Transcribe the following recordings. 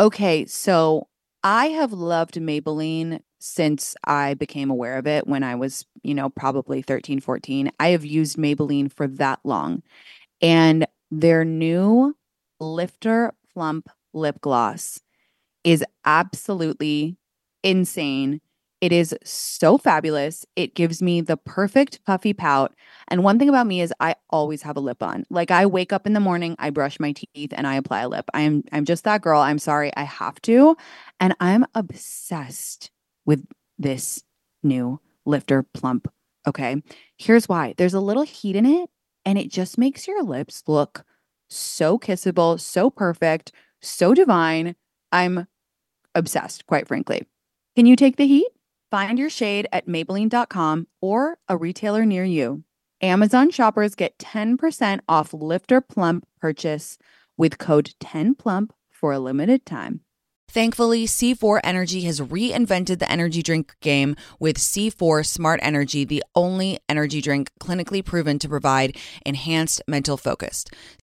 Okay, so I have loved Maybelline since I became aware of it when I was, you know, probably 13, 14. I have used Maybelline for that long. And their new Lifter Plump lip gloss is absolutely insane. It is so fabulous. It gives me the perfect puffy pout. And one thing about me is I always have a lip on. Like I wake up in the morning, I brush my teeth and I apply a lip. I am I'm just that girl. I'm sorry, I have to. And I'm obsessed with this new lifter plump. Okay. Here's why. There's a little heat in it and it just makes your lips look so kissable, so perfect, so divine. I'm obsessed, quite frankly. Can you take the heat? Find your shade at Maybelline.com or a retailer near you. Amazon shoppers get 10% off Lifter Plump purchase with code 10PLUMP for a limited time. Thankfully, C4 Energy has reinvented the energy drink game with C4 Smart Energy, the only energy drink clinically proven to provide enhanced mental focus.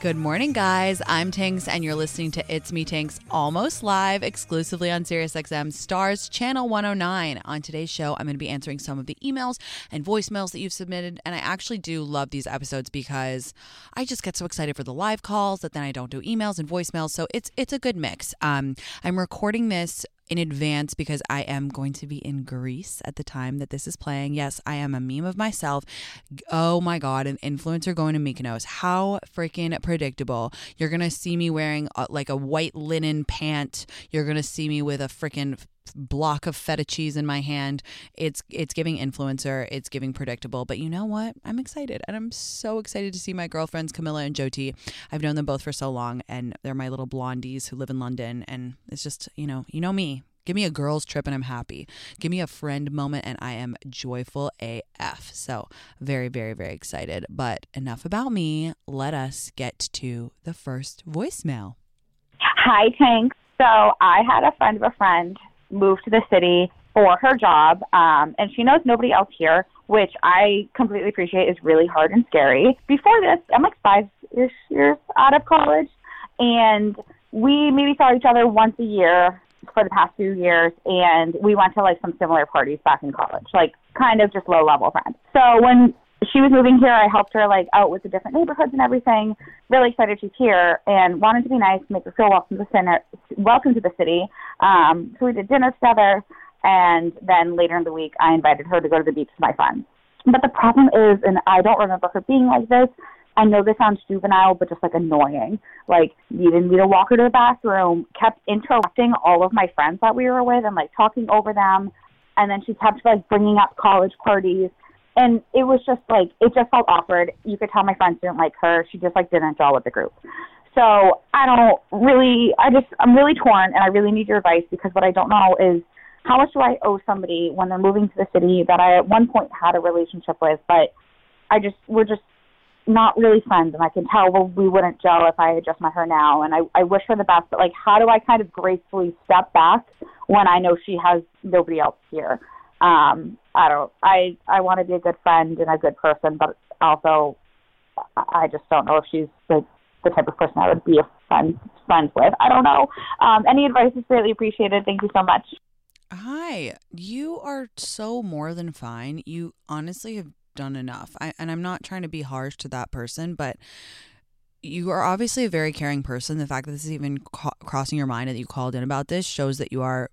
Good morning, guys. I'm Tinx, and you're listening to It's Me Tinx almost live exclusively on SiriusXM Stars Channel 109. On today's show, I'm going to be answering some of the emails and voicemails that you've submitted. And I actually do love these episodes because I just get so excited for the live calls that then I don't do emails and voicemails. So it's it's a good mix. Um, I'm recording this in advance because I am going to be in Greece at the time that this is playing. Yes, I am a meme of myself. Oh my God, an influencer going to Mykonos. How freaking predictable. You're going to see me wearing a, like a white linen pant. You're going to see me with a freaking block of feta cheese in my hand. It's it's giving influencer, it's giving predictable, but you know what? I'm excited and I'm so excited to see my girlfriends Camilla and Joti. I've known them both for so long and they're my little blondies who live in London and it's just, you know, you know me. Give me a girls trip and I'm happy. Give me a friend moment and I am joyful AF. So, very very very excited. But enough about me. Let us get to the first voicemail. Hi, Tank. So I had a friend of a friend moved to the city for her job, um, and she knows nobody else here, which I completely appreciate is really hard and scary. Before this, I'm like five ish years out of college, and we maybe saw each other once a year for the past few years, and we went to like some similar parties back in college, like kind of just low level friends. So when she was moving here. I helped her like out with the different neighborhoods and everything. Really excited she's here and wanted to be nice, make her feel welcome to the center, welcome to the city. Um, so we did dinner together, and then later in the week, I invited her to go to the beach with my friends. But the problem is, and I don't remember her being like this. I know this sounds juvenile, but just like annoying. Like needed me to walk her to the bathroom, kept interrupting all of my friends that we were with and like talking over them, and then she kept like bringing up college parties and it was just like it just felt awkward. You could tell my friends didn't like her. She just like didn't gel with the group. So I don't really. I just I'm really torn, and I really need your advice because what I don't know is how much do I owe somebody when they're moving to the city that I at one point had a relationship with, but I just we're just not really friends, and I can tell well, we wouldn't gel if I had just met her now. And I I wish her the best, but like how do I kind of gracefully step back when I know she has nobody else here? Um, I don't. I I want to be a good friend and a good person, but also I just don't know if she's the the type of person I would be a friend friends with. I don't know. Um, any advice is greatly appreciated. Thank you so much. Hi, you are so more than fine. You honestly have done enough. I, and I'm not trying to be harsh to that person, but you are obviously a very caring person. The fact that this is even crossing your mind that you called in about this shows that you are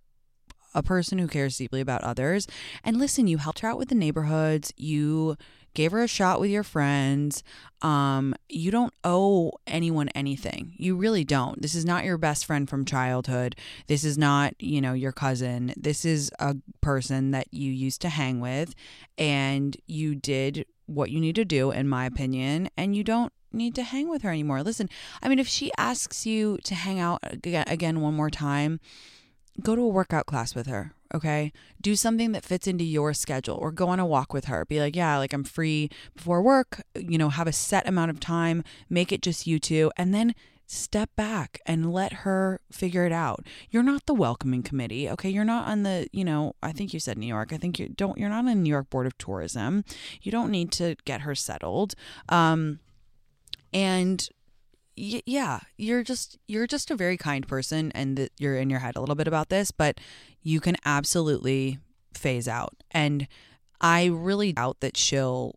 a person who cares deeply about others. And listen, you helped her out with the neighborhoods. You gave her a shot with your friends. Um, you don't owe anyone anything. You really don't. This is not your best friend from childhood. This is not, you know, your cousin. This is a person that you used to hang with and you did what you need to do, in my opinion, and you don't need to hang with her anymore. Listen, I mean, if she asks you to hang out again one more time, go to a workout class with her, okay? Do something that fits into your schedule or go on a walk with her. Be like, yeah, like I'm free before work, you know, have a set amount of time, make it just you two, and then step back and let her figure it out. You're not the welcoming committee, okay? You're not on the, you know, I think you said New York. I think you don't you're not on the New York Board of Tourism. You don't need to get her settled. Um and y- yeah, you're just you're just a very kind person, and that you're in your head a little bit about this, but you can absolutely phase out. And I really doubt that she'll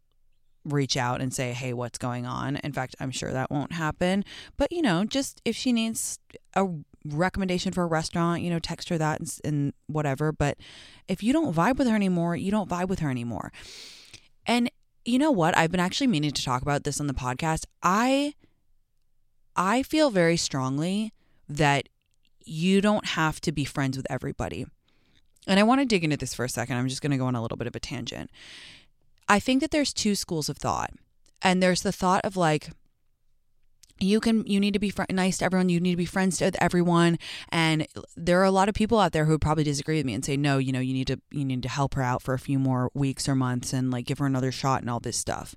reach out and say, "Hey, what's going on?" In fact, I'm sure that won't happen. But you know, just if she needs a recommendation for a restaurant, you know, text her that and, and whatever. But if you don't vibe with her anymore, you don't vibe with her anymore. And you know what? I've been actually meaning to talk about this on the podcast. I I feel very strongly that you don't have to be friends with everybody. And I want to dig into this for a second. I'm just going to go on a little bit of a tangent. I think that there's two schools of thought. And there's the thought of like, you can you need to be fr- nice to everyone you need to be friends with everyone and there are a lot of people out there who would probably disagree with me and say no you know you need to you need to help her out for a few more weeks or months and like give her another shot and all this stuff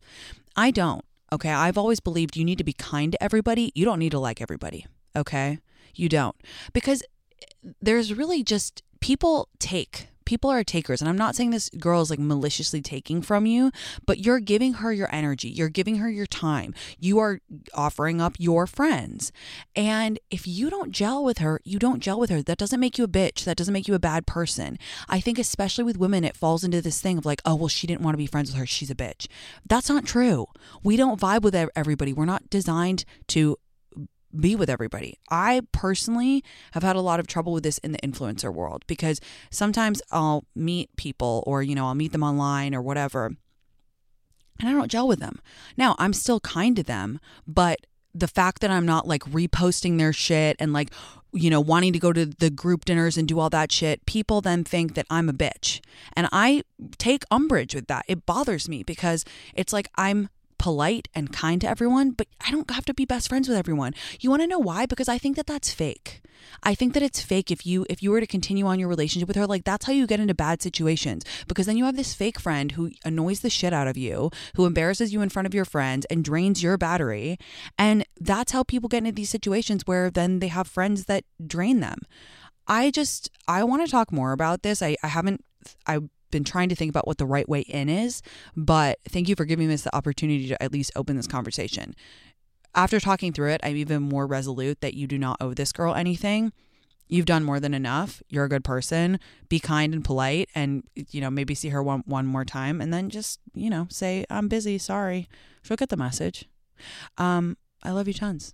i don't Okay. I've always believed you need to be kind to everybody. You don't need to like everybody. Okay. You don't. Because eh, there's really just people take people are takers and i'm not saying this girl is like maliciously taking from you but you're giving her your energy. You're giving her your time. You are offering up your friends. And if you don't gel with her you don't gel with her. That doesn't make you a bitch. That doesn't make you a bad person. I think especially with women it falls into this thing of like oh well she didn't want to be friends with her. She's a bitch. That's not true. We don't vibe with everybody. We're not designed to be with everybody. I personally have had a lot of trouble with this in the influencer world because sometimes I'll meet people or, you know, I'll meet them online or whatever, and I don't gel with them. Now, I'm still kind to them, but the fact that I'm not like reposting their shit and like, you know, wanting to go to the group dinners and do all that shit, people then think that I'm a bitch. And I take umbrage with that. It bothers me because it's like I'm polite and kind to everyone, but I don't have to be best friends with everyone. You want to know why? Because I think that that's fake. I think that it's fake if you if you were to continue on your relationship with her like that's how you get into bad situations because then you have this fake friend who annoys the shit out of you, who embarrasses you in front of your friends and drains your battery, and that's how people get into these situations where then they have friends that drain them. I just I want to talk more about this. I I haven't I been trying to think about what the right way in is, but thank you for giving us the opportunity to at least open this conversation. After talking through it, I'm even more resolute that you do not owe this girl anything. You've done more than enough. You're a good person. Be kind and polite and you know, maybe see her one one more time and then just, you know, say I'm busy, sorry. She'll get the message. Um I love you tons.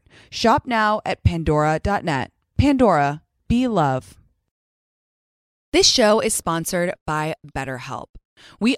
Shop now at pandora.net. Pandora, be love. This show is sponsored by BetterHelp. We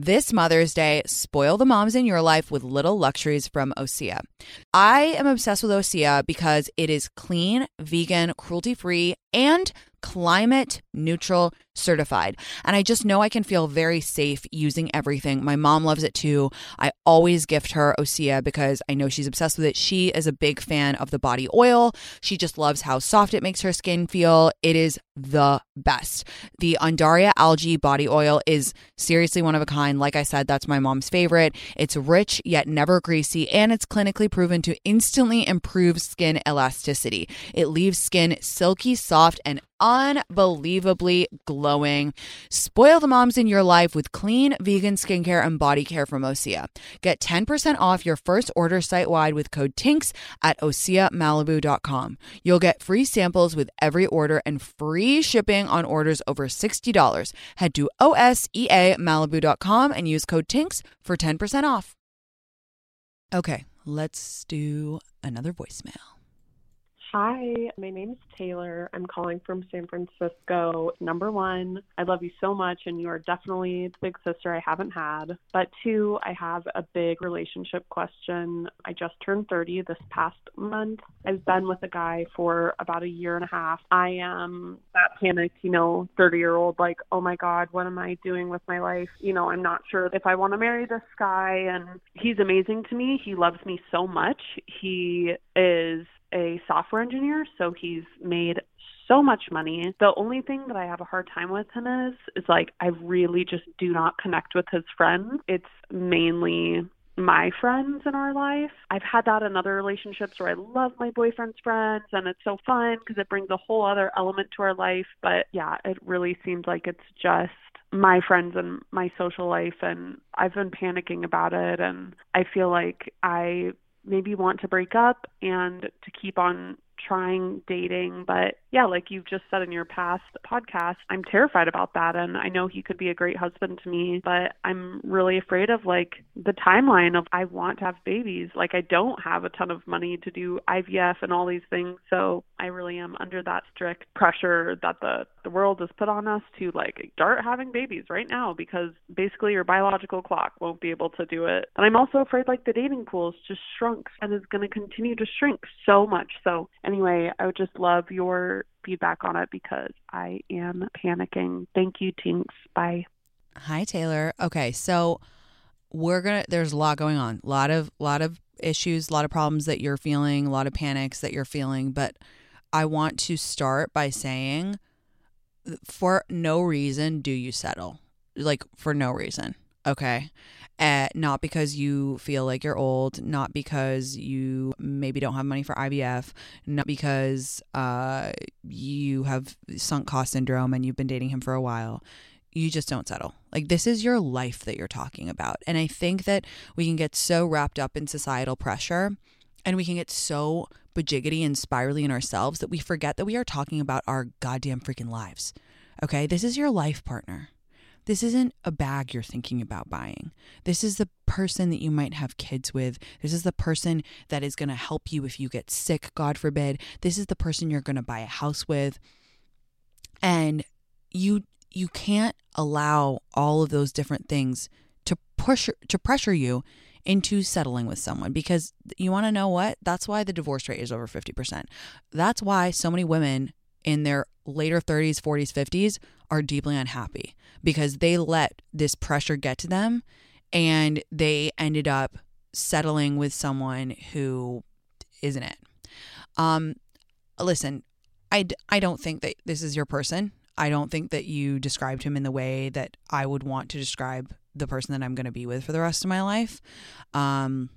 This Mother's Day, spoil the moms in your life with little luxuries from Osea. I am obsessed with Osea because it is clean, vegan, cruelty free, and climate neutral certified. And I just know I can feel very safe using everything. My mom loves it too. I always gift her Osea because I know she's obsessed with it. She is a big fan of the body oil. She just loves how soft it makes her skin feel. It is the best. The Undaria algae body oil is seriously one of a kind. Like I said, that's my mom's favorite. It's rich yet never greasy, and it's clinically proven to instantly improve skin elasticity. It leaves skin silky, soft, and unbelievably glowing. Spoil the moms in your life with clean vegan skincare and body care from Osea. Get 10% off your first order site wide with code TINX at OseaMalibu.com. You'll get free samples with every order and free shipping on orders over $60. Head to OSEAMalibu.com and use code TINX for 10% off. Okay, let's do another voicemail. Hi, my name is Taylor. I'm calling from San Francisco. Number one, I love you so much, and you are definitely the big sister I haven't had. But two, I have a big relationship question. I just turned 30 this past month. I've been with a guy for about a year and a half. I am that panicked, you know, 30 year old, like, oh my God, what am I doing with my life? You know, I'm not sure if I want to marry this guy. And he's amazing to me. He loves me so much. He is a software engineer, so he's made so much money. The only thing that I have a hard time with him is is like I really just do not connect with his friends. It's mainly my friends in our life. I've had that in other relationships where I love my boyfriend's friends and it's so fun because it brings a whole other element to our life. But yeah, it really seems like it's just my friends and my social life and I've been panicking about it and I feel like I maybe want to break up and to keep on trying dating. But yeah, like you've just said in your past podcast, I'm terrified about that. And I know he could be a great husband to me, but I'm really afraid of like the timeline of I want to have babies. Like I don't have a ton of money to do IVF and all these things. So I really am under that strict pressure that the, the world has put on us to like start having babies right now because basically your biological clock won't be able to do it. And I'm also afraid like the dating pool is just shrunk and is going to continue to shrink so much. So anyway, I would just love your feedback on it because I am panicking. Thank you, Tinx. Bye. Hi, Taylor. Okay, so we're gonna. There's a lot going on. A lot of lot of issues, a lot of problems that you're feeling, a lot of panics that you're feeling. But I want to start by saying, for no reason do you settle. Like for no reason. Okay. Uh, not because you feel like you're old, not because you maybe don't have money for IVF, not because uh, you have sunk cost syndrome and you've been dating him for a while. You just don't settle. Like, this is your life that you're talking about. And I think that we can get so wrapped up in societal pressure and we can get so bajiggity and spirally in ourselves that we forget that we are talking about our goddamn freaking lives. Okay. This is your life partner. This isn't a bag you're thinking about buying. This is the person that you might have kids with. This is the person that is going to help you if you get sick, God forbid. This is the person you're going to buy a house with. And you you can't allow all of those different things to push to pressure you into settling with someone because you want to know what? That's why the divorce rate is over 50%. That's why so many women in their later 30s, 40s, 50s are deeply unhappy because they let this pressure get to them and they ended up settling with someone who isn't it. Um, listen, I, I don't think that this is your person. I don't think that you described him in the way that I would want to describe the person that I'm going to be with for the rest of my life. Um,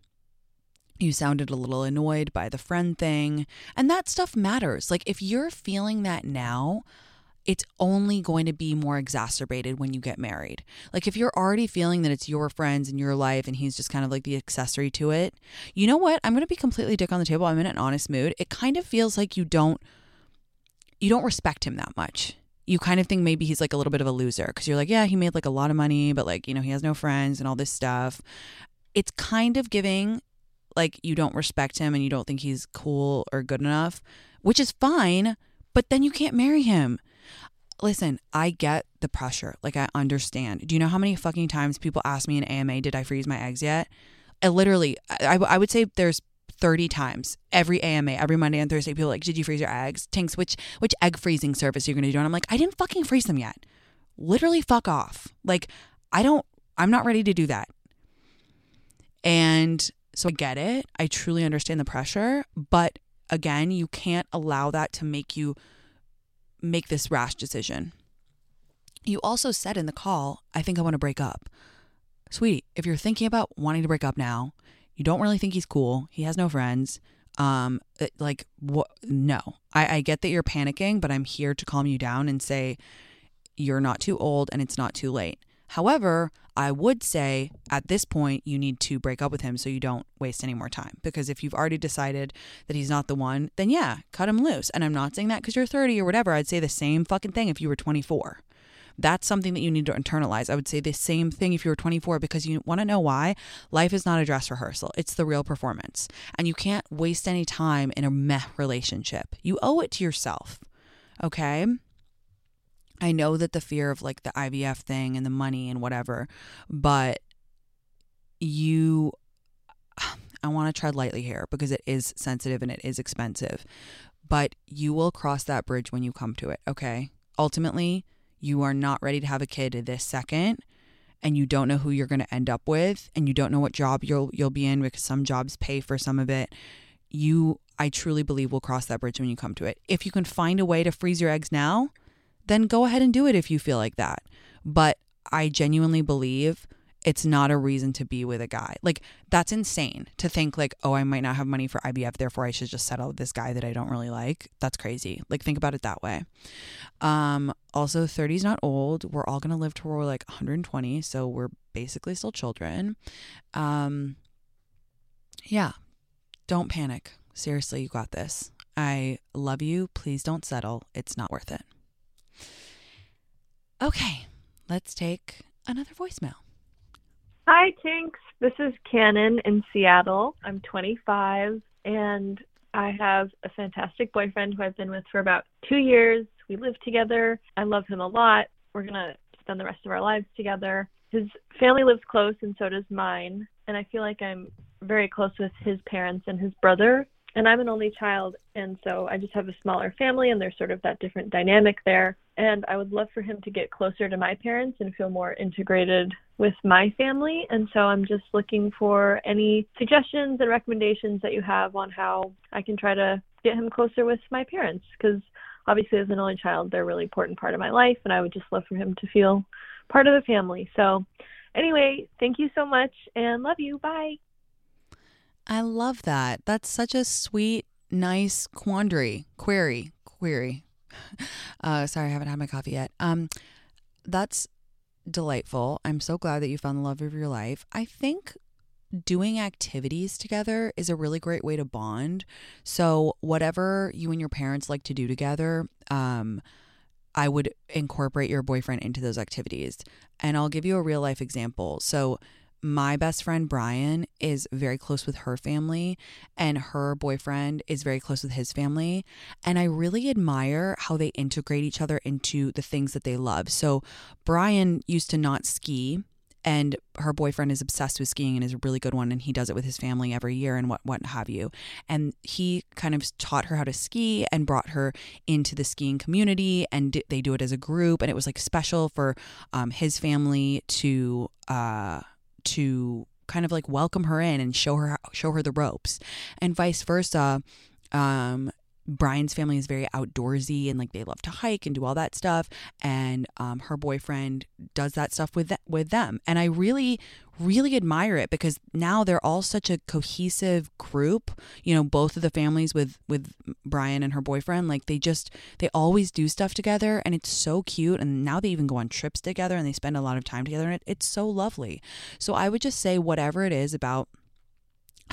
you sounded a little annoyed by the friend thing, and that stuff matters. Like, if you're feeling that now, it's only going to be more exacerbated when you get married. Like, if you're already feeling that it's your friends and your life and he's just kind of like the accessory to it, you know what? I'm going to be completely dick on the table. I'm in an honest mood. It kind of feels like you don't. You don't respect him that much. You kind of think maybe he's like a little bit of a loser because you're like, yeah, he made like a lot of money, but like, you know, he has no friends and all this stuff. It's kind of giving like you don't respect him and you don't think he's cool or good enough, which is fine, but then you can't marry him. Listen, I get the pressure. Like, I understand. Do you know how many fucking times people ask me in AMA, did I freeze my eggs yet? I literally, I, I would say there's 30 times every AMA, every Monday and Thursday. People like, did you freeze your eggs? Tinx, which, which egg freezing service are you to do? And I'm like, I didn't fucking freeze them yet. Literally, fuck off. Like, I don't, I'm not ready to do that. And so I get it. I truly understand the pressure. But again, you can't allow that to make you make this rash decision. You also said in the call, I think I want to break up. Sweetie, if you're thinking about wanting to break up now, you don't really think he's cool, he has no friends, um, like, what? No. I, I get that you're panicking, but I'm here to calm you down and say, you're not too old and it's not too late. However, I would say at this point, you need to break up with him so you don't waste any more time. Because if you've already decided that he's not the one, then yeah, cut him loose. And I'm not saying that because you're 30 or whatever. I'd say the same fucking thing if you were 24. That's something that you need to internalize. I would say the same thing if you were 24 because you want to know why? Life is not a dress rehearsal, it's the real performance. And you can't waste any time in a meh relationship. You owe it to yourself. Okay? I know that the fear of like the IVF thing and the money and whatever, but you, I want to tread lightly here because it is sensitive and it is expensive, but you will cross that bridge when you come to it, okay? Ultimately, you are not ready to have a kid this second and you don't know who you're going to end up with and you don't know what job you'll you'll be in because some jobs pay for some of it you i truly believe will cross that bridge when you come to it if you can find a way to freeze your eggs now then go ahead and do it if you feel like that. But I genuinely believe it's not a reason to be with a guy. Like that's insane to think like, oh, I might not have money for IVF, therefore I should just settle with this guy that I don't really like. That's crazy. Like think about it that way. Um also 30 is not old. We're all going to live to we're like 120, so we're basically still children. Um yeah. Don't panic. Seriously, you got this. I love you. Please don't settle. It's not worth it. Okay, let's take another voicemail. Hi, Tinx. This is Cannon in Seattle. I'm 25 and I have a fantastic boyfriend who I've been with for about two years. We live together. I love him a lot. We're going to spend the rest of our lives together. His family lives close, and so does mine. And I feel like I'm very close with his parents and his brother. And I'm an only child, and so I just have a smaller family, and there's sort of that different dynamic there. And I would love for him to get closer to my parents and feel more integrated with my family. And so I'm just looking for any suggestions and recommendations that you have on how I can try to get him closer with my parents. Because obviously, as an only child, they're a really important part of my life, and I would just love for him to feel part of the family. So, anyway, thank you so much and love you. Bye. I love that. That's such a sweet, nice quandary, query, query. Uh, sorry, I haven't had my coffee yet. Um, that's delightful. I'm so glad that you found the love of your life. I think doing activities together is a really great way to bond. So, whatever you and your parents like to do together, um, I would incorporate your boyfriend into those activities. And I'll give you a real life example. So, my best friend Brian is very close with her family, and her boyfriend is very close with his family. And I really admire how they integrate each other into the things that they love. So, Brian used to not ski. And her boyfriend is obsessed with skiing and is a really good one, and he does it with his family every year and what what have you. And he kind of taught her how to ski and brought her into the skiing community, and they do it as a group. And it was like special for um, his family to uh, to kind of like welcome her in and show her show her the ropes and vice versa. Um Brian's family is very outdoorsy and like they love to hike and do all that stuff. And um, her boyfriend does that stuff with th- with them. And I really really admire it because now they're all such a cohesive group. You know both of the families with with Brian and her boyfriend like they just they always do stuff together and it's so cute. And now they even go on trips together and they spend a lot of time together and it, it's so lovely. So I would just say whatever it is about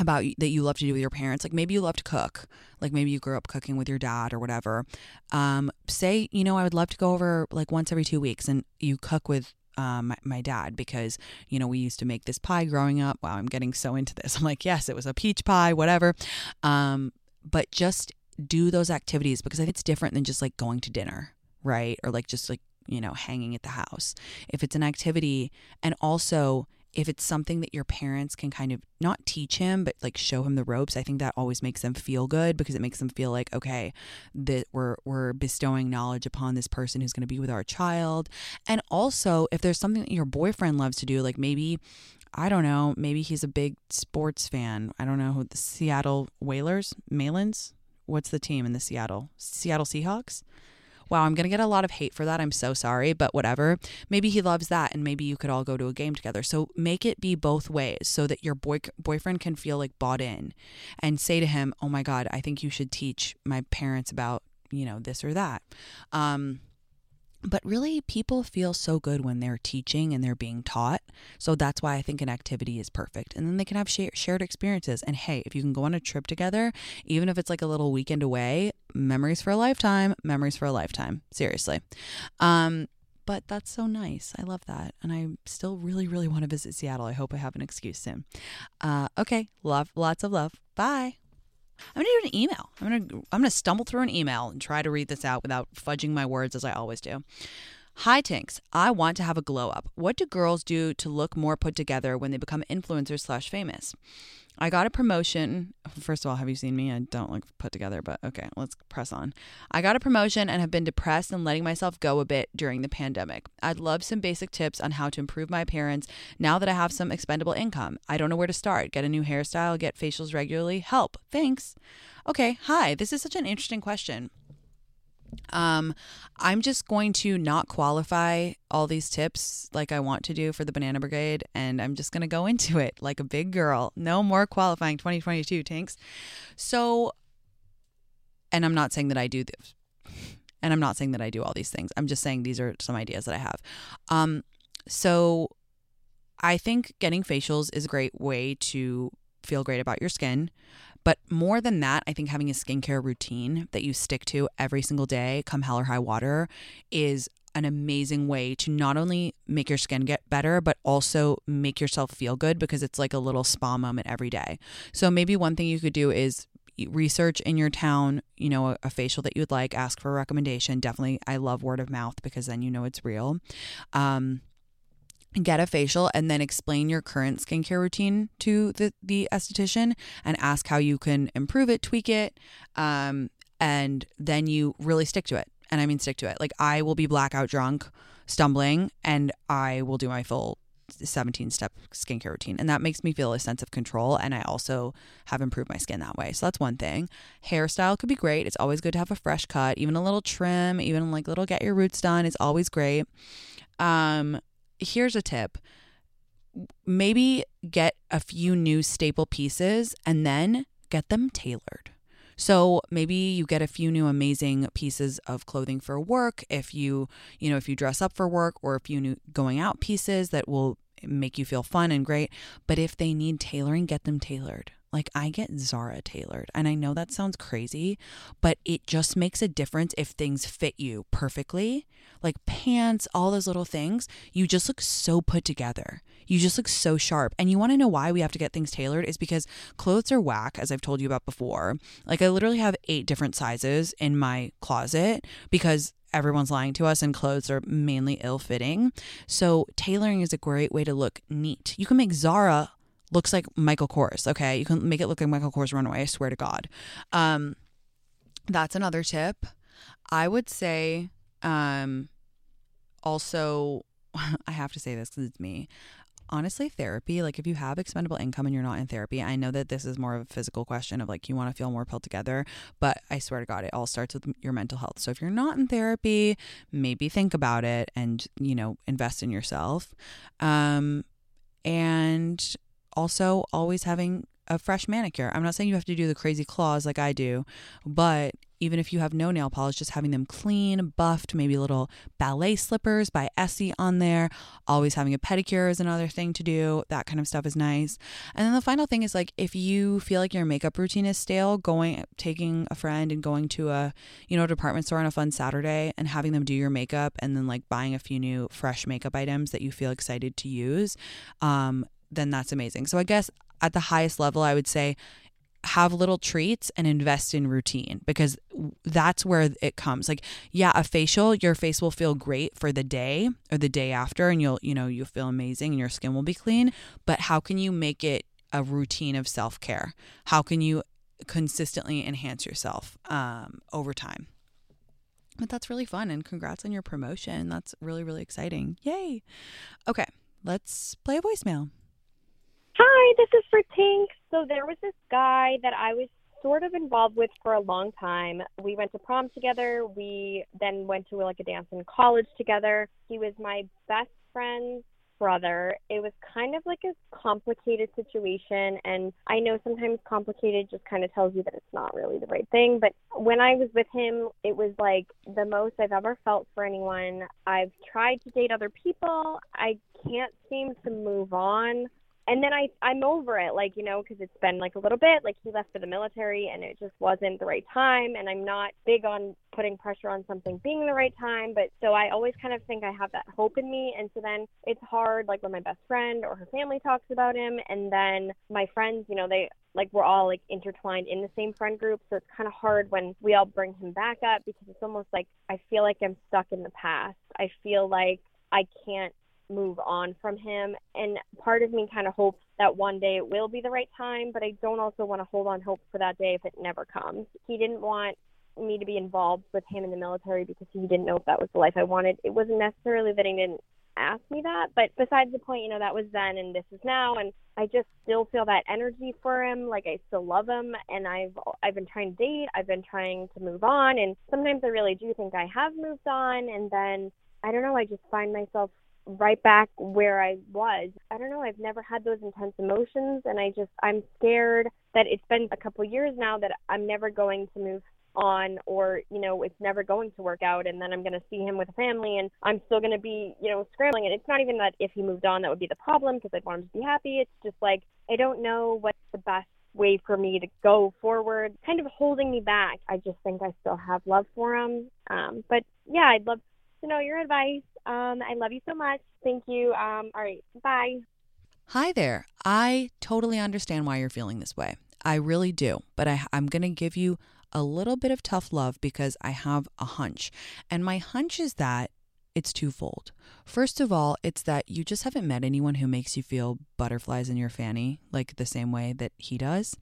about that you love to do with your parents. Like maybe you love to cook. Like maybe you grew up cooking with your dad or whatever. Um, say you know i would love to go over like once every two weeks and you cook with um, my, dad because you know we used to make this pie growing up. Wow i'm getting so into this. I'm like yes it was a peach pie whatever. Um, but just do those activities because i think it's different than just like going to dinner right? Or like just like you know hanging at the house. If it's an activity and also if it's something that your parents can kind of not teach him but like show him the ropes i think that always makes them feel good because it makes them feel like okay that we're we're bestowing knowledge upon this person who's going to be with our child and also if there's something that your boyfriend loves to do like maybe I don't know. Maybe he's a big sports fan. I don't know who the Seattle Whalers, Malins. What's the team in the Seattle Seattle Seahawks? Wow, I'm going to get a lot of hate for that. I'm so sorry, but whatever. Maybe he loves that and maybe you could all go to a game together. So make it be both ways so that your boy boyfriend can feel like bought in and say to him, "Oh my god, I think you should teach my parents about, you know, this or that." Um but really, people feel so good when they're teaching and they're being taught. So that's why I think an activity is perfect. And then they can have shared experiences. And hey, if you can go on a trip together, even if it's like a little weekend away, memories for a lifetime, memories for a lifetime. Seriously. Um, but that's so nice. I love that. And I still really, really want to visit Seattle. I hope I have an excuse soon. Uh, okay. Love, lots of love. Bye. I'm gonna do an email. I'm gonna I'm gonna stumble through an email and try to read this out without fudging my words as I always do. Hi Tinx, I want to have a glow up. What do girls do to look more put together when they become influencers slash famous? I got a promotion. First of all, have you seen me? I don't look put together, but okay, let's press on. I got a promotion and have been depressed and letting myself go a bit during the pandemic. I'd love some basic tips on how to improve my appearance now that I have some expendable income. I don't know where to start. Get a new hairstyle, get facials regularly. Help. Thanks. Okay, hi. This is such an interesting question. Um, I'm just going to not qualify all these tips like I want to do for the Banana Brigade, and I'm just going to go into it like a big girl. No more qualifying 2022 tanks. So, and I'm not saying that I do this, and I'm not saying that I do all these things. I'm just saying these are some ideas that I have. Um, so I think getting facials is a great way to feel great about your skin. But more than that, I think having a skincare routine that you stick to every single day, come hell or high water, is an amazing way to not only make your skin get better, but also make yourself feel good because it's like a little spa moment every day. So maybe one thing you could do is research in your town, you know, a, facial that you would like, ask for a recommendation. Definitely, I love word of mouth because then you know it's real. Um, get a facial and then explain your current skincare routine to the, the esthetician and ask how you can improve it, tweak it, um, and then you really stick to it. And I mean, stick to it. Like, I will be blackout drunk, stumbling, and I will do my full 17 step skincare routine. And that makes me feel a sense of control. And I also have improved my skin that way. So that's one thing. Hairstyle could be great. It's always good to have a fresh cut, even a little trim, even like little get your roots done is always great. Um, here's a tip maybe get a few new staple pieces and then get them tailored. So maybe you get a few new amazing pieces of clothing for work if you, you know, if you dress up for work or a few new going out pieces that will make you feel fun and great, but if they need tailoring, get them tailored. Like I get Zara tailored. And I know that sounds crazy, but it just makes a difference if things fit you perfectly. Like pants, all those little things. You just look so put together. You just look so sharp. And you want to know why we have to get things tailored is because clothes are whack, as I've told you about before. Like I literally have eight different sizes in my closet because everyone's lying to us and clothes are mainly ill fitting. So tailoring is a great way to look neat. You can make Zara looks like Michael Kors. Okay, you can make it look like Michael Kors Runway. I swear to God. Um, that's another tip. I would say, um, also, I have to say this because it's me. Honestly, therapy, like if you have expendable income and you're not in therapy, I know that this is more of a physical question of like you want to feel more pulled together, but I swear to God, it all starts with your mental health. So if you're not in therapy, maybe think about it and, you know, invest in yourself. Um, and also always having a fresh manicure. I'm not saying you have to do the crazy claws like I do, but even if you have no nail polish, just having them clean, buffed, maybe little ballet slippers by Essie on there. Always having a pedicure is another thing to do. That kind of stuff is nice. And then the final thing is like if you feel like your makeup routine is stale, going taking a friend and going to a, you know, department store on a fun Saturday and having them do your makeup and then like buying a few new fresh makeup items that you feel excited to use. Um, then that's amazing. So I guess at the highest level, I would say have little treats and invest in routine because that's where it comes. Like yeah a facial your face will feel great for the day or the day after and you'll you know you'll feel amazing and your skin will be clean but how can you make it a routine of self-care? How can you consistently enhance yourself um, over time? But that's really fun and congrats on your promotion. That's really really exciting. Yay! Okay let's play a voicemail Hi, this is for Tink. So there was this guy that I was sort of involved with for a long time. We went to prom together. We then went to like a dance in college together. He was my best friend's brother. It was kind of like a complicated situation and I know sometimes complicated just kind of tells you that it's not really the right thing, but when I was with him, it was like the most I've ever felt for anyone. I've tried to date other people. I can't seem to move on and then I I'm over it, like you know, because it's been like a little bit. Like he left for the military, and it just wasn't the right time. And I'm not big on putting pressure on something being the right time, but so I always kind of think I have that hope in me. And so then it's hard, like when my best friend or her family talks about him, and then my friends, you know, they like we're all like intertwined in the same friend group, so it's kind of hard when we all bring him back up because it's almost like I feel like I'm stuck in the past. I feel like I can't move on from him. And part of me kind of hopes that one day it will be the right time, but I don't also want to hold on hope for that day if it never comes. He didn't want me to be involved with him in the military because he didn't know if that was the life I wanted. It wasn't necessarily that he didn't ask me that. But besides the point, you know, that was then and this is now, and I just still feel that energy for him. Like I still love him, and I've I've been trying to date. I've been trying to move on, and sometimes I really do think I have moved on, and then I don't know. I just find myself right back where I was. I don't know. I've never had those intense emotions, and I just I'm scared that it's been a couple years now that I'm never going to move on or you know it's never going to work out and then i'm going to see him with a family and i'm still going to be you know scrambling and it's not even that if he moved on that would be the problem because i'd want him to be happy it's just like i don't know what's the best way for me to go forward kind of holding me back i just think i still have love for him um but yeah i'd love to know your advice um i love you so much thank you um all right bye Hi there. I totally understand why you're feeling this way. I really do. But I, I'm going to give you a little bit of tough love because I have a hunch. And my hunch is that it's twofold. First of all, it's that you just haven't met anyone who makes you feel butterflies in your fanny like the same way that he does.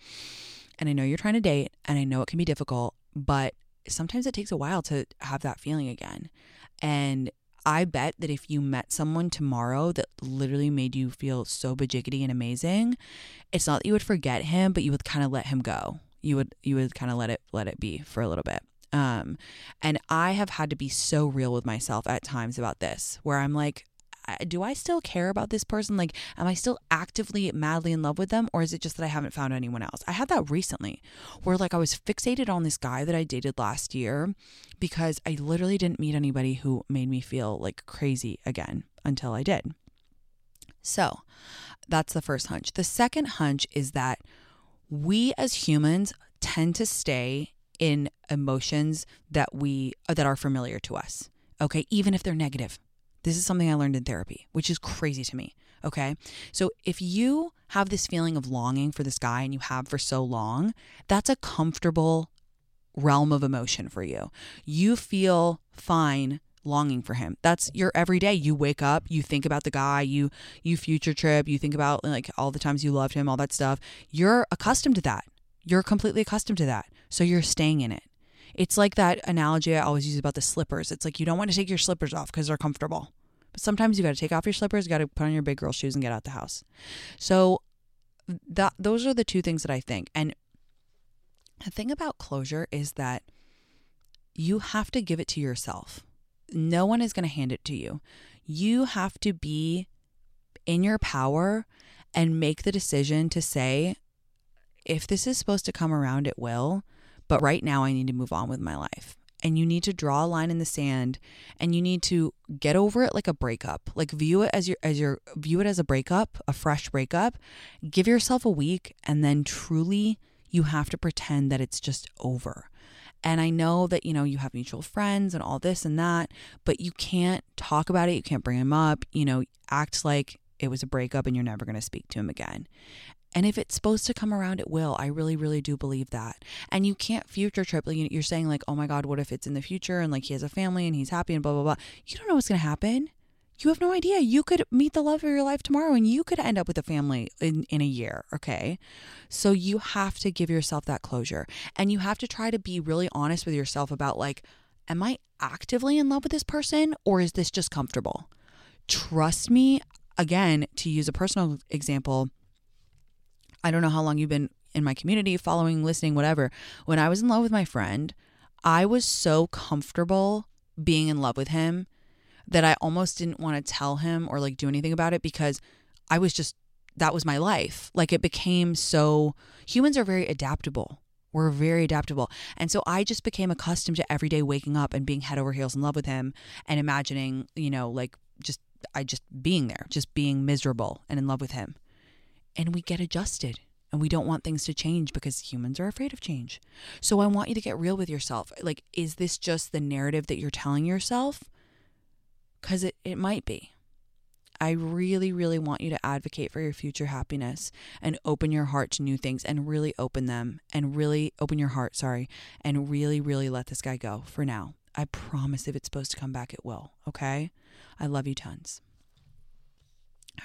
And I know you're trying to date and I know it can be difficult, but sometimes it takes a while to have that feeling again. And I bet that if you met someone tomorrow that literally made you feel so bajiggity and amazing, it's not that you would forget him, but you would kind of let him go. You would you would kind of let it let it be for a little bit. Um, and I have had to be so real with myself at times about this, where I'm like, do I still care about this person? Like, am I still actively madly in love with them? Or is it just that I haven't found anyone else? I had that recently where like I was fixated on this guy that I dated last year because I literally didn't meet anybody who made me feel like crazy again until I did. So that's the first hunch. The second hunch is that we as humans tend to stay in emotions that we that are familiar to us. Okay, even if they're negative. This is something I learned in therapy, which is crazy to me. Okay. So if you have this feeling of longing for this guy and you have for so long, that's a comfortable realm of emotion for you. You feel fine longing for him. That's your everyday. You wake up, you think about the guy, you you future trip, you think about like all the times you loved him, all that stuff. You're accustomed to that. You're completely accustomed to that. So you're staying in it. It's like that analogy I always use about the slippers. It's like you don't want to take your slippers off because they're comfortable. Sometimes you got to take off your slippers, you got to put on your big girl shoes and get out the house. So that those are the two things that I think. And the thing about closure is that you have to give it to yourself. No one is going to hand it to you. You have to be in your power and make the decision to say, if this is supposed to come around, it will. But right now, I need to move on with my life. And you need to draw a line in the sand and you need to get over it like a breakup. Like view it as your as your view it as a breakup, a fresh breakup. Give yourself a week and then truly you have to pretend that it's just over. And I know that, you know, you have mutual friends and all this and that, but you can't talk about it. You can't bring him up, you know, act like it was a breakup and you're never going to speak to him again. And if it's supposed to come around, it will. I really, really do believe that. And you can't future trip. You're saying, like, oh my God, what if it's in the future and like he has a family and he's happy and blah, blah, blah. You don't know what's going to happen. You have no idea. You could meet the love of your life tomorrow and you could end up with a family in, in a year. Okay. So you have to give yourself that closure and you have to try to be really honest with yourself about, like, am I actively in love with this person or is this just comfortable? Trust me, again, to use a personal example, I don't know how long you've been in my community, following, listening, whatever. When I was in love with my friend, I was so comfortable being in love with him that I almost didn't want to tell him or like do anything about it because I was just, that was my life. Like it became so, humans are very adaptable. We're very adaptable. And so I just became accustomed to every day waking up and being head over heels in love with him and imagining, you know, like just, I just being there, just being miserable and in love with him and we get adjusted and we don't want things to change because humans are afraid of change. So I want you to get real with yourself. Like, is this just the narrative that you're telling yourself? Because it, it might be. I really, really want you to advocate for your future happiness and open your heart to new things and really open them and really open your heart, sorry, and really, really let this guy go for now. I promise if it's supposed to come back, it will. Okay? I love you tons.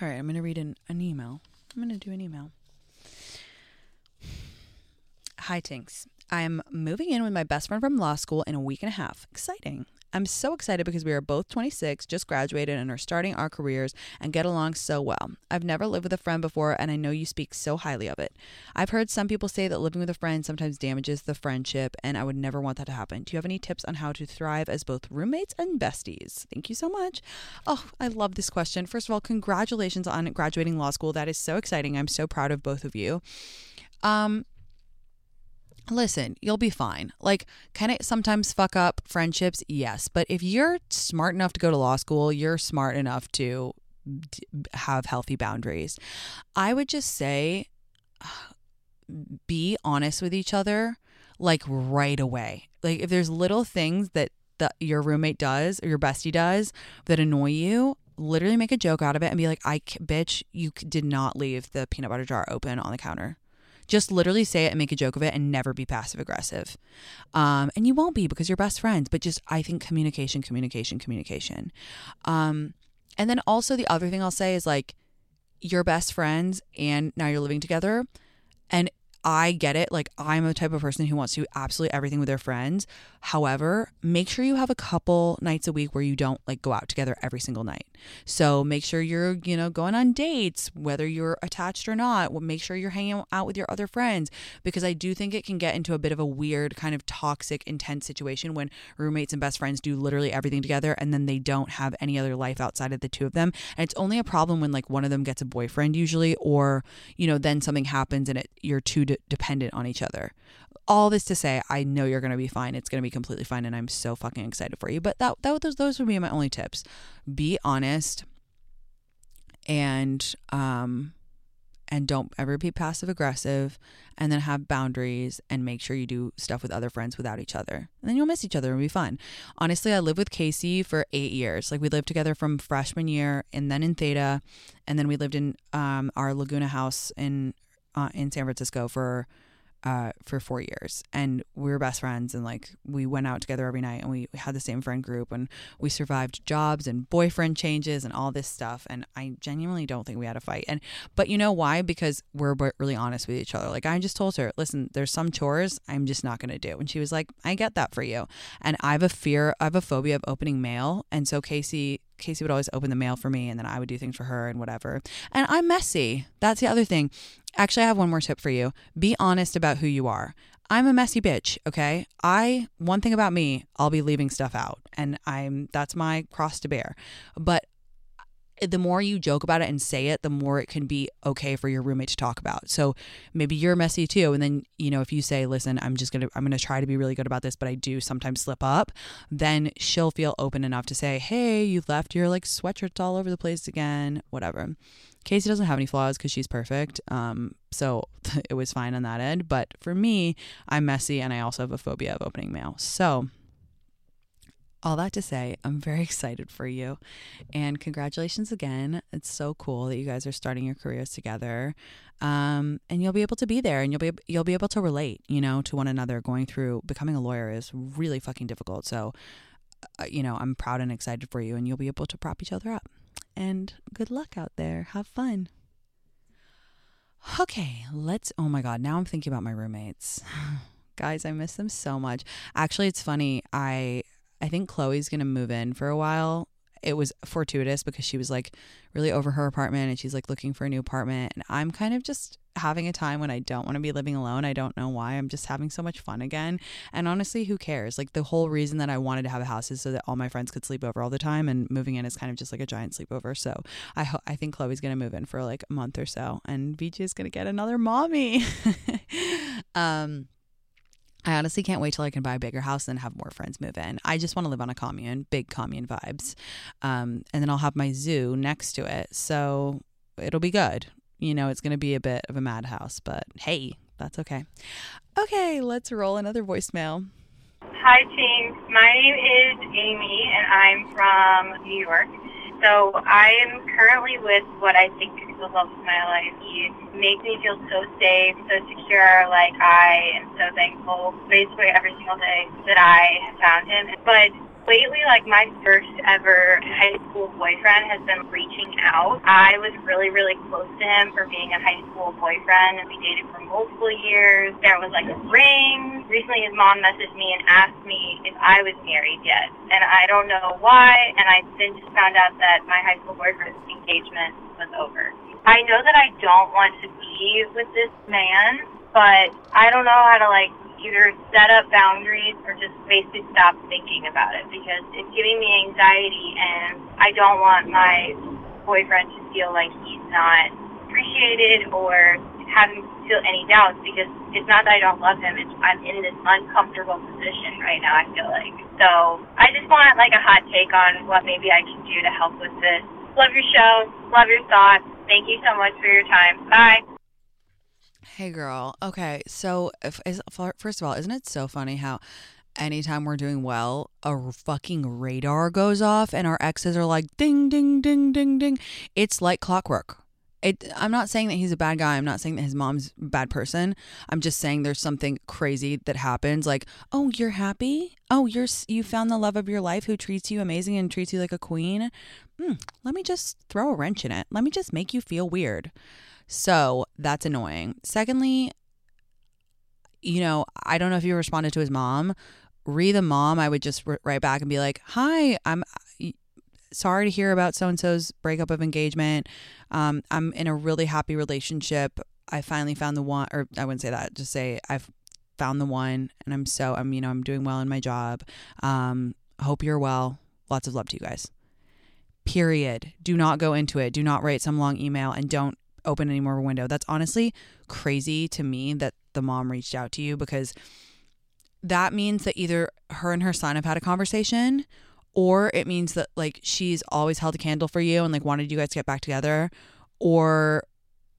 All right, I'm going to read an, an email. I'm going to do an email. Hi, Tinx. I am moving in with my best friend from law school in a week and a half. Exciting. I'm so excited because we are both 26, just graduated, and are starting our careers and get along so well. I've never lived with a friend before, and I know you speak so highly of it. I've heard some people say that living with a friend sometimes damages the friendship, and I would never want that to happen. Do you have any tips on how to thrive as both roommates and besties? Thank you so much. Oh, I love this question. First of all, congratulations on graduating law school. That is so exciting. I'm so proud of both of you. Um, listen, you'll be fine. Like, can it sometimes fuck up friendships? Yes. But if you're smart enough to go to law school, you're smart enough to have healthy boundaries. I would just say be honest with each other like right away. Like if there's little things that that your roommate does or your bestie does that annoy you, literally make a joke out of it and be like, "I bitch, you did not leave the peanut butter jar open on the counter." Just literally say it and make a joke of it and never be passive aggressive. Um, and you won't be because you're best friends, but just I think communication, communication, communication. Um, and then also the other thing I'll say is like you're best friends and now you're living together. And I get it. Like, I'm a type of person who wants to do absolutely everything with their friends. However, make sure you have a couple nights a week where you don't like go out together every single night. So make sure you're, you know, going on dates, whether you're attached or not. Make sure you're hanging out with your other friends because I do think it can get into a bit of a weird, kind of toxic, intense situation when roommates and best friends do literally everything together and then they don't have any other life outside of the two of them. And it's only a problem when like one of them gets a boyfriend usually, or, you know, then something happens and it you're too de- dependent on each other all this to say, I know you're going to be fine. It's going to be completely fine, and I'm so fucking excited for you. But that, that those those would be my only tips. Be honest, and um, and don't ever be passive aggressive, and then have boundaries, and make sure you do stuff with other friends without each other, and then you'll miss each other and be fun. Honestly, I lived with Casey for eight years. Like we lived together from freshman year, and then in Theta, and then we lived in um, our Laguna house in uh, in San Francisco for uh, for four years. And we were best friends and like we went out together every night and we had the same friend group and we survived jobs and boyfriend changes and all this stuff. And i genuinely don't think we had a fight. And but you know why? Because we're really honest with each other. Like i just told her listen there's some chores i'm just not to do. And she was like i get that for you. And i have a fear i have a phobia of opening mail. And so casey Casey would always open the mail for me and then I would do things for her and whatever. And I'm messy. That's the other thing. Actually, I have one more tip for you. Be honest about who you are. I'm a messy bitch, okay? I one thing about me, I'll be leaving stuff out and I'm that's my cross to bear. But the more you joke about it and say it, the more it can be okay for your roommate to talk about. So maybe you're messy too. And then, you know, if you say, listen, I'm just going to, I'm going to try to be really good about this, but I do sometimes slip up, then she'll feel open enough to say, hey, you left your like sweatshirts all over the place again, whatever. Casey doesn't have any flaws because she's perfect. Um, so it was fine on that end. But for me, I'm messy and I also have a phobia of opening mail. So, all that to say, I'm very excited for you. And congratulations again. It's so cool that you guys are starting your careers together. Um, and you'll be able to be there and you'll be you'll be able to relate, you know, to one another. Going through becoming a lawyer is really fucking difficult. So, uh, you know, I'm proud and excited for you and you'll be able to prop each other up and good luck out there. Have fun. Okay, let's. Oh my God, now I'm thinking about my roommates. Guys, I miss them so much. Actually, it's funny. I I think Chloe's gonna move in for a while it was fortuitous because she was like really over her apartment and she's like looking for a new apartment. And I'm kind of just having a time when I don't want to be living alone. I don't know why. I'm just having so much fun again. And honestly, who cares? Like the whole reason that I wanted to have a house is so that all my friends could sleep over all the time. And moving in is kind of just like a giant sleepover. So I ho- I think Chloe's gonna move in for like a month or so, and VJ is gonna get another mommy. um I honestly can't wait till I can buy a bigger house and have more friends move in. I just want to live on a commune, big commune vibes. Um, and then I'll have my zoo next to it. So it'll be good. You know, it's going to be a bit of a madhouse, but hey, that's okay. Okay, let's roll another voicemail. Hi, team. My name is Amy, and I'm from New York. So I am currently with what I think the love of my life. He makes me feel so safe, so secure. Like I am so thankful basically every single day that I have found him. But lately, like my first ever high school boyfriend has been reaching out. I was really, really close to him for being a high school boyfriend, and we dated for multiple years. There was like a ring. Recently, his mom messaged me and asked me if I was married yet, and I don't know why. And I then just found out that my high school boyfriend's engagement was over. I know that I don't want to be with this man, but I don't know how to like either set up boundaries or just basically stop thinking about it because it's giving me anxiety and I don't want my boyfriend to feel like he's not appreciated or having feel any doubts because it's not that I don't love him, it's I'm in this uncomfortable position right now, I feel like. So I just want like a hot take on what maybe I can do to help with this. Love your show, love your thoughts. Thank you so much for your time. Bye. Hey, girl. Okay, so if, is, first of all, isn't it so funny how anytime we're doing well, a fucking radar goes off and our exes are like ding, ding, ding, ding, ding. It's like clockwork. It, I'm not saying that he's a bad guy. I'm not saying that his mom's a bad person. I'm just saying there's something crazy that happens. Like, oh, you're happy. Oh, you're you found the love of your life who treats you amazing and treats you like a queen. Hmm, let me just throw a wrench in it. Let me just make you feel weird. So that's annoying. Secondly, you know, I don't know if you responded to his mom. Re the mom, I would just write back and be like, "Hi, I'm sorry to hear about so and so's breakup of engagement. Um, I'm in a really happy relationship. I finally found the one, or I wouldn't say that. Just say I've found the one, and I'm so I'm you know I'm doing well in my job. Um, hope you're well. Lots of love to you guys. Period. Do not go into it. Do not write some long email, and don't open any more window. That's honestly crazy to me that the mom reached out to you because that means that either her and her son have had a conversation or it means that like she's always held a candle for you and like wanted you guys to get back together or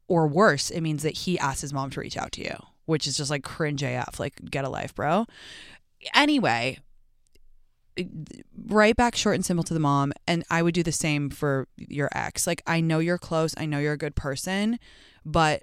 or worse it means that he asked his mom to reach out to you which is just like cringe af like get a life bro. Anyway right back short and simple to the mom and i would do the same for your ex. Like i know you're close i know you're a good person but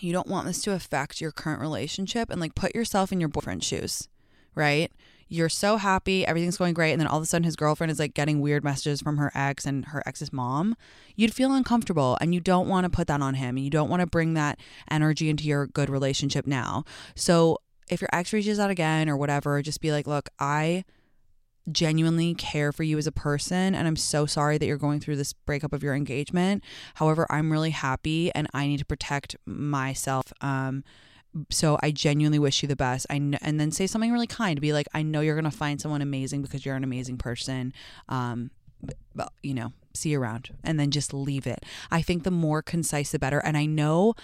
you don't want this to affect your current relationship and like put yourself in your boyfriend's shoes right you're so happy everything's going great and then all of a sudden his girlfriend is like getting weird messages from her ex and her ex's mom you'd feel uncomfortable and you don't want to put that on him and you don't want to bring that energy into your good relationship now so if your ex reaches out again or whatever, just be like, look, I genuinely care for you as a person and I'm so sorry that you're going through this breakup of your engagement. However, I'm really happy and I need to protect myself. Um so I genuinely wish you the best. I kn- and then say something really kind. Be like, I know you're gonna find someone amazing because you're an amazing person. Um, but, you know, see you around, and then just leave it. I think the more concise, the better. And I know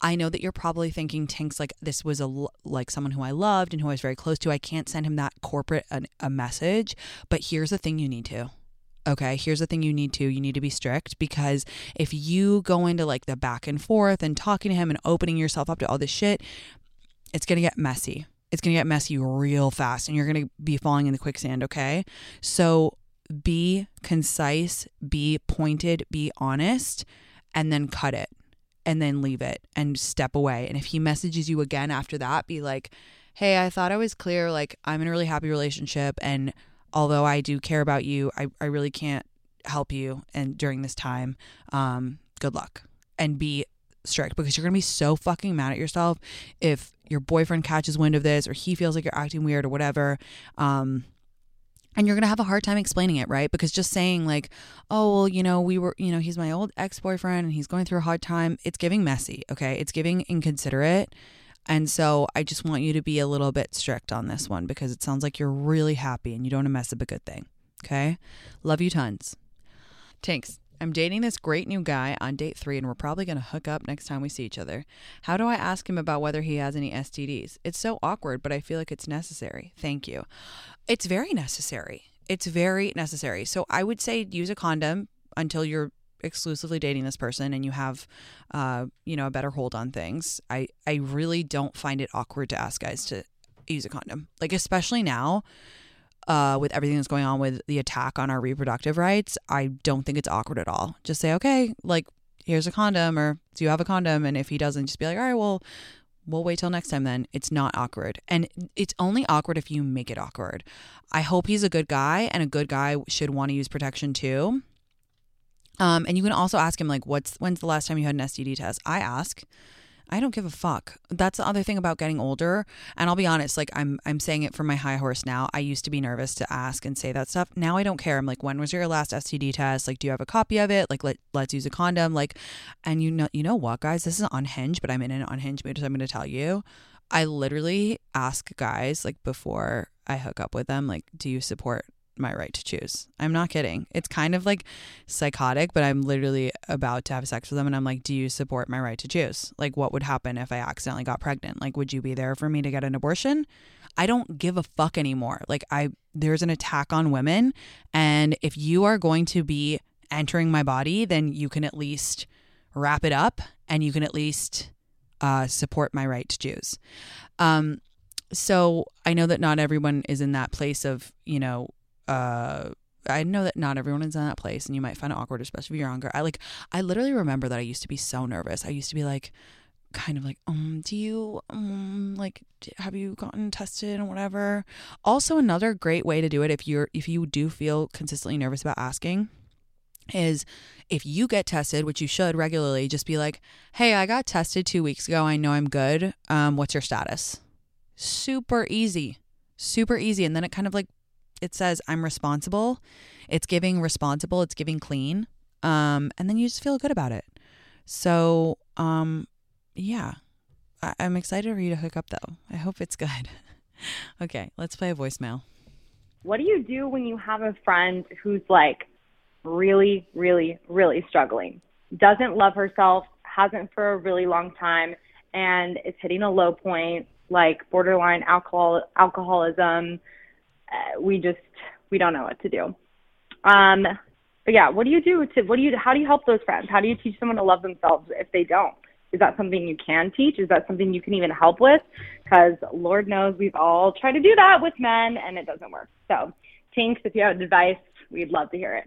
I know that you're probably thinking Tinx like this was a like someone who I loved and who I was very close to. I can't send him that corporate a, a message, but here's the thing you need to. Okay, here's the thing you need to. You need to be strict because if you go into like the back and forth and talking to him and opening yourself up to all this shit, it's going to get messy. It's going to get messy real fast and you're going to be falling in the quicksand, okay? So be concise, be pointed, be honest, and then cut it and then leave it and step away. And if he messages you again after that, be like, hey, I thought I was clear. Like, I'm in a really happy relationship. And although I do care about you, I, I really can't help you. And during this time, um, good luck and be strict because you're going to be so fucking mad at yourself if your boyfriend catches wind of this or he feels like you're acting weird or whatever. Um, and you're going to have a hard time explaining it, right? Because just saying, like, oh, well, you know, we were, you know, he's my old ex boyfriend and he's going through a hard time, it's giving messy, okay? It's giving inconsiderate. And so I just want you to be a little bit strict on this one because it sounds like you're really happy and you don't want to mess up a good thing, okay? Love you tons. Tinx. I'm dating this great new guy on date three, and we're probably going to hook up next time we see each other. How do I ask him about whether he has any STDs? It's so awkward, but I feel like it's necessary. Thank you. It's very necessary. It's very necessary. So I would say use a condom until you're exclusively dating this person and you have uh, you know a better hold on things i i really don't find it awkward to ask guys to use a condom like especially now uh, with everything that's going on with the attack on our reproductive rights, I don't think it's awkward at all. Just say, okay, like, here's a condom, or do you have a condom? And if he doesn't, just be like, all right, well, we'll wait till next time then. It's not awkward. And it's only awkward if you make it awkward. I hope he's a good guy and a good guy should want to use protection too. Um, and you can also ask him like, "What's when's the last time you had an STD test?" I ask. I don't give a fuck. That's the other thing about getting older. And I'll be honest, like I'm I'm saying it from my high horse now. I used to be nervous to ask and say that stuff. Now I don't care. I'm like, when was your last STD test? Like, do you have a copy of it? Like let let's use a condom. Like and you know you know what, guys? This is unhinged, but I'm in an unhinged mood, so I'm gonna tell you. I literally ask guys like before I hook up with them, like, do you support my right to choose. I'm not kidding. It's kind of like psychotic, but I'm literally about to have sex with them and I'm like, "Do you support my right to choose? Like what would happen if I accidentally got pregnant? Like would you be there for me to get an abortion?" I don't give a fuck anymore. Like I there's an attack on women and if you are going to be entering my body, then you can at least wrap it up and you can at least uh, support my right to choose. Um, so I know that not everyone is in that place of, you know, uh I know that not everyone is in that place and you might find it awkward, especially if you're younger. I like I literally remember that I used to be so nervous. I used to be like kind of like, um, do you um like have you gotten tested and whatever? Also another great way to do it if you're if you do feel consistently nervous about asking is if you get tested, which you should regularly, just be like, "Hey, I got tested 2 weeks ago. I know I'm good. Um what's your status?" Super easy. Super easy and then it kind of like it says I'm responsible. It's giving responsible, it's giving clean. Um, and then you just feel good about it. So, um, yeah. I- I'm excited for you to hook up though. I hope it's good. okay, let's play a voicemail. What do you do when you have a friend who's like really, really, really struggling? Doesn't love herself, hasn't for a really long time, and is hitting a low point, like borderline alcohol alcoholism, we just we don't know what to do. Um, but yeah, what do you do to what do you how do you help those friends? How do you teach someone to love themselves if they don't? Is that something you can teach? Is that something you can even help with? Because Lord knows we've all tried to do that with men and it doesn't work. So, Tinx, if you have advice, we'd love to hear it.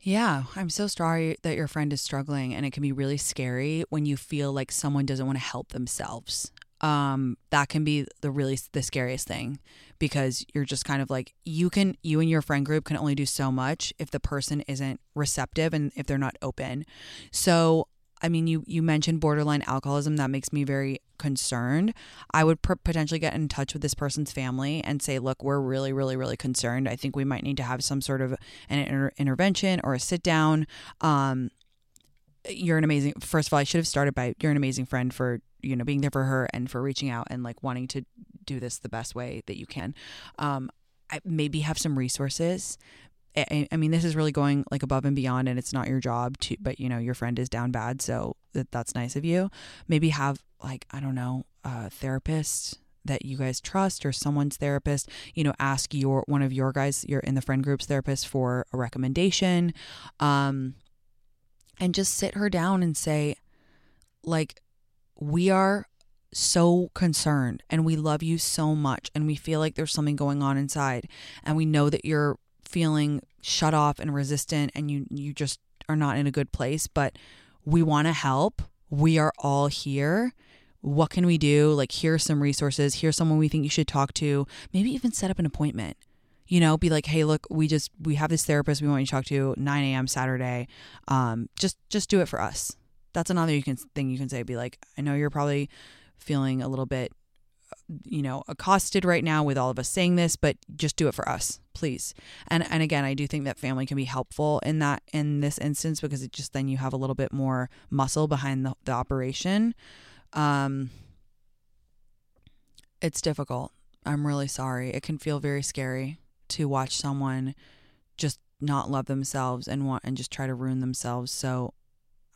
Yeah, I'm so sorry that your friend is struggling, and it can be really scary when you feel like someone doesn't want to help themselves um, that can be the really the scariest thing because you're just kind of like you can you and your friend group can only do so much if the person isn't receptive and if they're not open. So I mean, you you mentioned borderline alcoholism. That makes me very concerned. I would pr- potentially get in touch with this person's family and say, "Look, we're really, really, really concerned. I think we might need to have some sort of an inter- intervention or a sit down." Um, you're an amazing. First of all, I should have started by you're an amazing friend for you know being there for her and for reaching out and like wanting to do this the best way that you can. Um I, maybe have some resources. I, I mean this is really going like above and beyond and it's not your job to but you know your friend is down bad so that that's nice of you. Maybe have like i don't know a therapist that you guys trust or someone's therapist you know ask your one of your guys you're in the friend group's therapist for a recommendation. Um and just sit her down and say like we are so concerned and we love you so much and we feel like there's something going on inside and we know that you're feeling shut off and resistant and you you just are not in a good place but we want to help. We are all here. What can we do? Like here's some resources. Here's someone we think you should talk to. Maybe even set up an appointment you know be like hey look we just we have this therapist we want you to talk to 9 a.m saturday. Um just just do it for us. That's another you can thing you can say be like i know you're probably feeling a little bit you know accosted right now with all of us saying this but just do it for us please. And and again i do think that family can be helpful in that in this instance because it just then you have a little bit more muscle behind the, the operation. Um it's difficult. I'm really sorry. It can feel very scary to watch someone just not love themselves and want and just try to ruin themselves so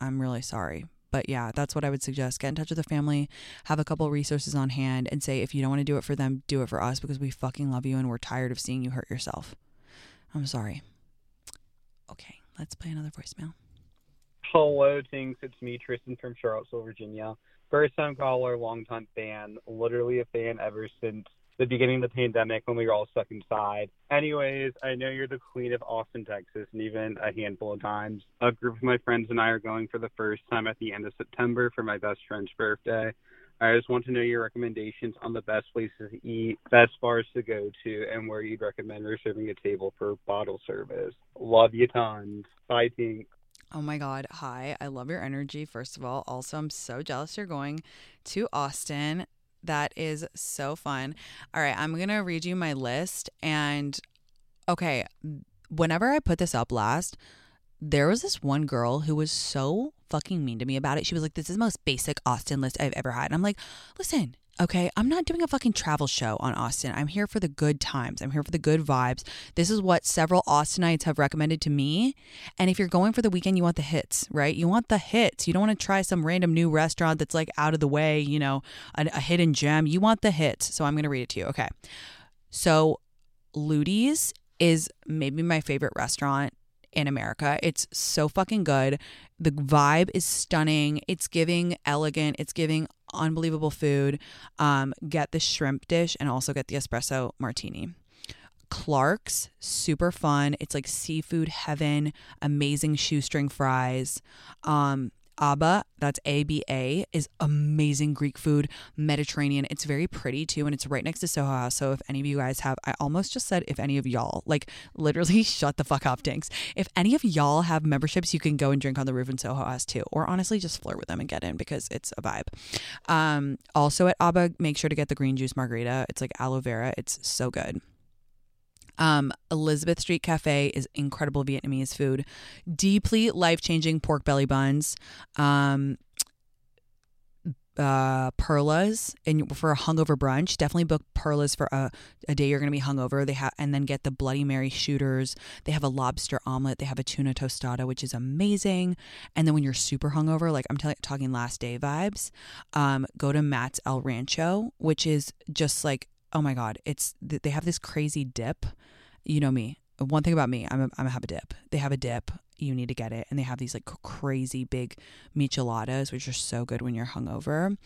I'm really sorry. But yeah, that's what I would suggest. Get in touch with the family, have a couple resources on hand, and say if you don't want to do it for them, do it for us because we fucking love you and we're tired of seeing you hurt yourself. I'm sorry. Okay, let's play another voicemail. Hello, Tinx. It's me, Tristan from Charlottesville, Virginia. First time caller, long time fan. Literally a fan ever since the beginning of the pandemic when we were all stuck inside. Anyways, I know you're the queen of Austin, Texas, and even a handful of times. A group of my friends and I are going for the first time at the end of September for my best friend's birthday. I just want to know your recommendations on the best places to eat, best bars to go to, and where you'd recommend reserving a table for bottle service. Love you tons. Bye, Tinx. Oh my God. Hi. I love your energy, first of all. Also, I'm so jealous you're going to Austin. That is so fun. All right. I'm going to read you my list. And okay, whenever I put this up last, there was this one girl who was so fucking mean to me about it. She was like, This is the most basic Austin list I've ever had. And I'm like, Listen, okay, I'm not doing a fucking travel show on Austin. I'm here for the good times. I'm here for the good vibes. This is what several Austinites have recommended to me. And if you're going for the weekend, you want the hits, right? You want the hits. You don't want to try some random new restaurant that's like out of the way, you know, a, a hidden gem. You want the hits. So I'm going to read it to you. Okay. So Lutie's is maybe my favorite restaurant in America. It's so fucking good. The vibe is stunning. It's giving elegant. It's giving unbelievable food. Um, get the shrimp dish and also get the espresso martini. Clark's, super fun. It's like seafood heaven, amazing shoestring fries. Um, Aba, that's A B A, is amazing Greek food, Mediterranean. It's very pretty too, and it's right next to Soho House. So if any of you guys have, I almost just said if any of y'all, like literally shut the fuck up, Tinx. If any of y'all have memberships, you can go and drink on the roof in Soho House too, or honestly just flirt with them and get in because it's a vibe. Um, also at Aba, make sure to get the green juice margarita. It's like aloe vera. It's so good. Um, Elizabeth Street Cafe is incredible Vietnamese food, deeply life changing pork belly buns. Um, uh, Perla's and for a hungover brunch. Definitely book Perla's for a, a day you're going to be hungover. They have and then get the Bloody Mary shooters. They have a lobster omelet. They have a tuna tostada, which is amazing. And then when you're super hungover, like I'm t- talking last day vibes, um, go to Matt's El Rancho, which is just like oh my god, it's they have this crazy dip. You know me. One thing about me, I'm a, I'm a have a dip. They have a dip. You need to get it, and they have these like crazy big micheladas, which are so good when you're hungover.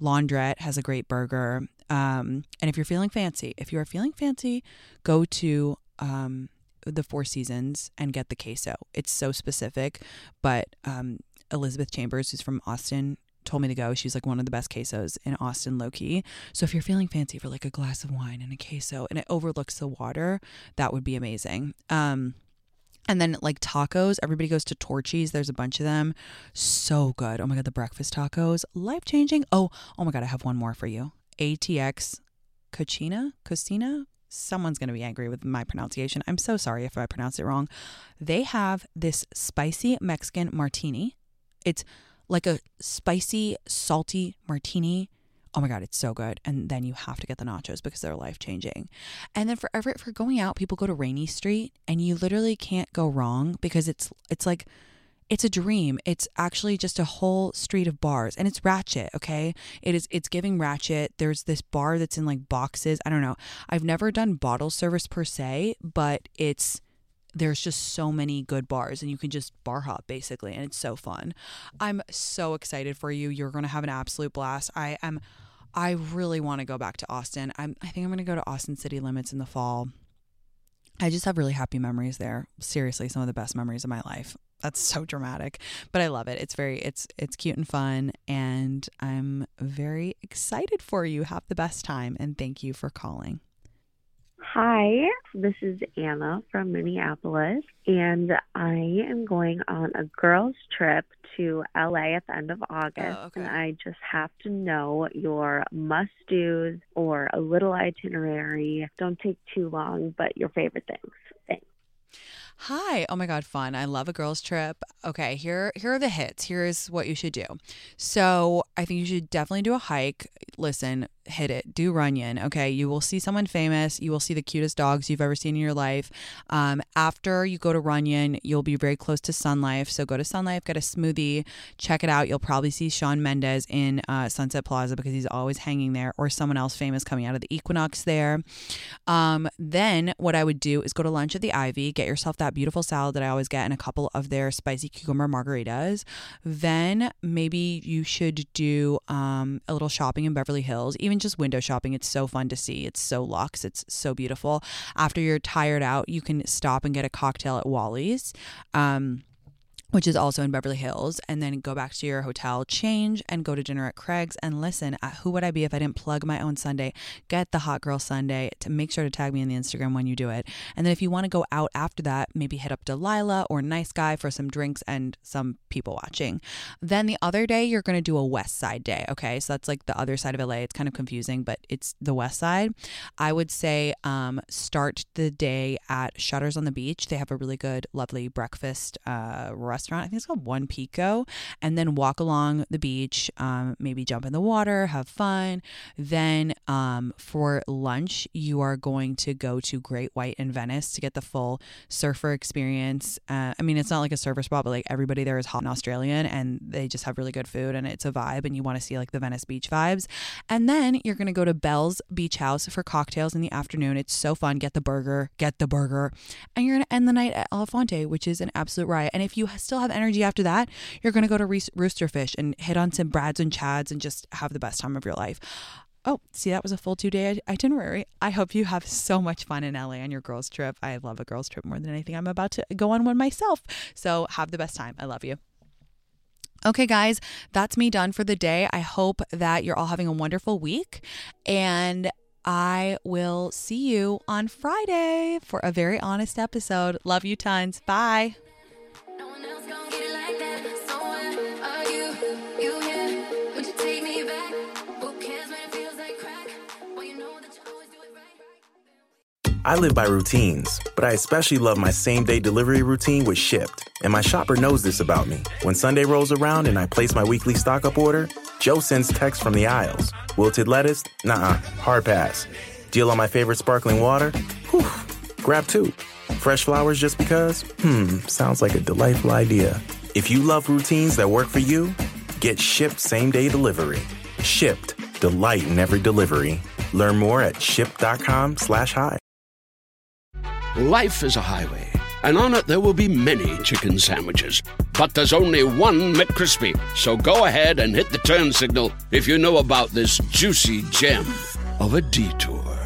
Launderette has a great burger. Um, and if you're feeling fancy, if you are feeling fancy, go to um, the Four Seasons and get the queso. It's so specific, but um, Elizabeth Chambers, who's from Austin, told me to go. She's like one of the best quesos in Austin, low key. So if you're feeling fancy for like a glass of wine and a queso and it overlooks the water, that would be amazing. Um, and then like tacos, everybody goes to Torchy's. There's a bunch of them. So good. Oh my god, the breakfast tacos, life changing. Oh, oh my god, I have one more for you. ATX Cucina, Cucina. Someone's going to be angry with my pronunciation. I'm so sorry if I pronounce it wrong. They have this spicy Mexican martini. It's like a spicy, salty martini. Oh my god, it's so good. And then you have to get the nachos because they're life changing. And then for ever for going out, people go to Rainey Street and you literally can't go wrong because it's it's like it's a dream. It's actually just a whole street of bars and it's ratchet, okay? It is it's giving ratchet. There's this bar that's in like boxes. I don't know. I've never done bottle service per se, but it's there's just so many good bars and you can just bar hop basically and it's so fun. I'm so excited for you. You're going to have an absolute blast. I am I really want to go back to Austin. I'm I think I'm going to go to Austin City Limits in the fall. I just have really happy memories there. Seriously, some of the best memories of my life. That's so dramatic, but I love it. It's very it's it's cute and fun and I'm very excited for you. Have the best time and thank you for calling. Hi, this is Anna from Minneapolis, and I am going on a girls' trip to LA at the end of August. Oh, okay. And I just have to know your must do's or a little itinerary. Don't take too long, but your favorite things. Thanks. Hi. Oh my god, fun. I love a girls trip. Okay, here here are the hits. Here's what you should do. So, I think you should definitely do a hike. Listen, hit it. Do Runyon. Okay, you will see someone famous. You will see the cutest dogs you've ever seen in your life. Um, after you go to Runyon, you'll be very close to Sunlife. So go to Sunlife, get a smoothie, check it out. You'll probably see Shawn Mendes in uh, Sunset Plaza because he's always hanging there, or someone else famous coming out of the Equinox there. Um, then what I would do is go to lunch at the Ivy, get yourself that beautiful salad that I always get, and a couple of their spicy cucumber margaritas. Then maybe you should do um, a little shopping in Beverly Hills, even just window shopping. It's so fun to see. It's so luxe. It's so beautiful. After you're tired out, you can stop and get a cocktail at Wally's. Um, which is also in Beverly Hills, and then go back to your hotel, change, and go to dinner at Craig's. And listen, who would I be if I didn't plug my own sundae? Get the Hot Girl Sundae to make sure to tag me in the Instagram when you do it. And then if you want to go out after that, maybe hit up Delilah or Nice Guy for some drinks and some people watching. Then the other day, you're going to do a West Side day. Okay. So that's like the other side of LA. It's kind of confusing, but it's the West Side. I would say um, start the day at Shutters on the Beach. They have a really good, lovely breakfast uh, restaurant restaurant. I think it's called One Pico, and then walk along the beach, um, maybe jump in the water, have fun. Then um, for lunch, you are going to go to Great White in Venice to get the full surfer experience. Uh, I mean, it's not like a surfer spot, but like everybody there is hot and Australian, and they just have really good food, and it's a vibe, and you want to see like the Venice beach vibes. And then you're going to go to Bell's Beach House for cocktails in the afternoon. It's so fun. Get the burger, get the burger, and you're going to end the night at Elefante, which is an absolute riot. And if you have energy after that, you're going to go to Roosterfish and hit on some Brads and Chads and just have the best time of your life. Oh, see, that was a full two day itinerary. I hope you have so much fun in LA on your girls' trip. I love a girls' trip more than anything. I'm about to go on one myself. So have the best time. I love you. Okay, guys, that's me done for the day. I hope that you're all having a wonderful week. And I will see you on Friday for a very honest episode. Love you tons. Bye. I live by routines, but I especially love my same day delivery routine with Shipt. And my shopper knows this about me. When Sunday rolls around and I place my weekly stock up order, Joe sends texts from the aisles. Wilted lettuce? Nah, hard pass. Deal on my favorite sparkling water? Whew, grab two. Fresh flowers just because? Hmm, sounds like a delightful idea. If you love routines that work for you, get Shipt same day delivery. Shipt, delight in every delivery. Learn more at shipt.com slash hi. Life is a highway, and on it there will be many chicken sandwiches. But there's only one McCrispy. So go ahead and hit the turn signal if you know about this juicy gem of a detour.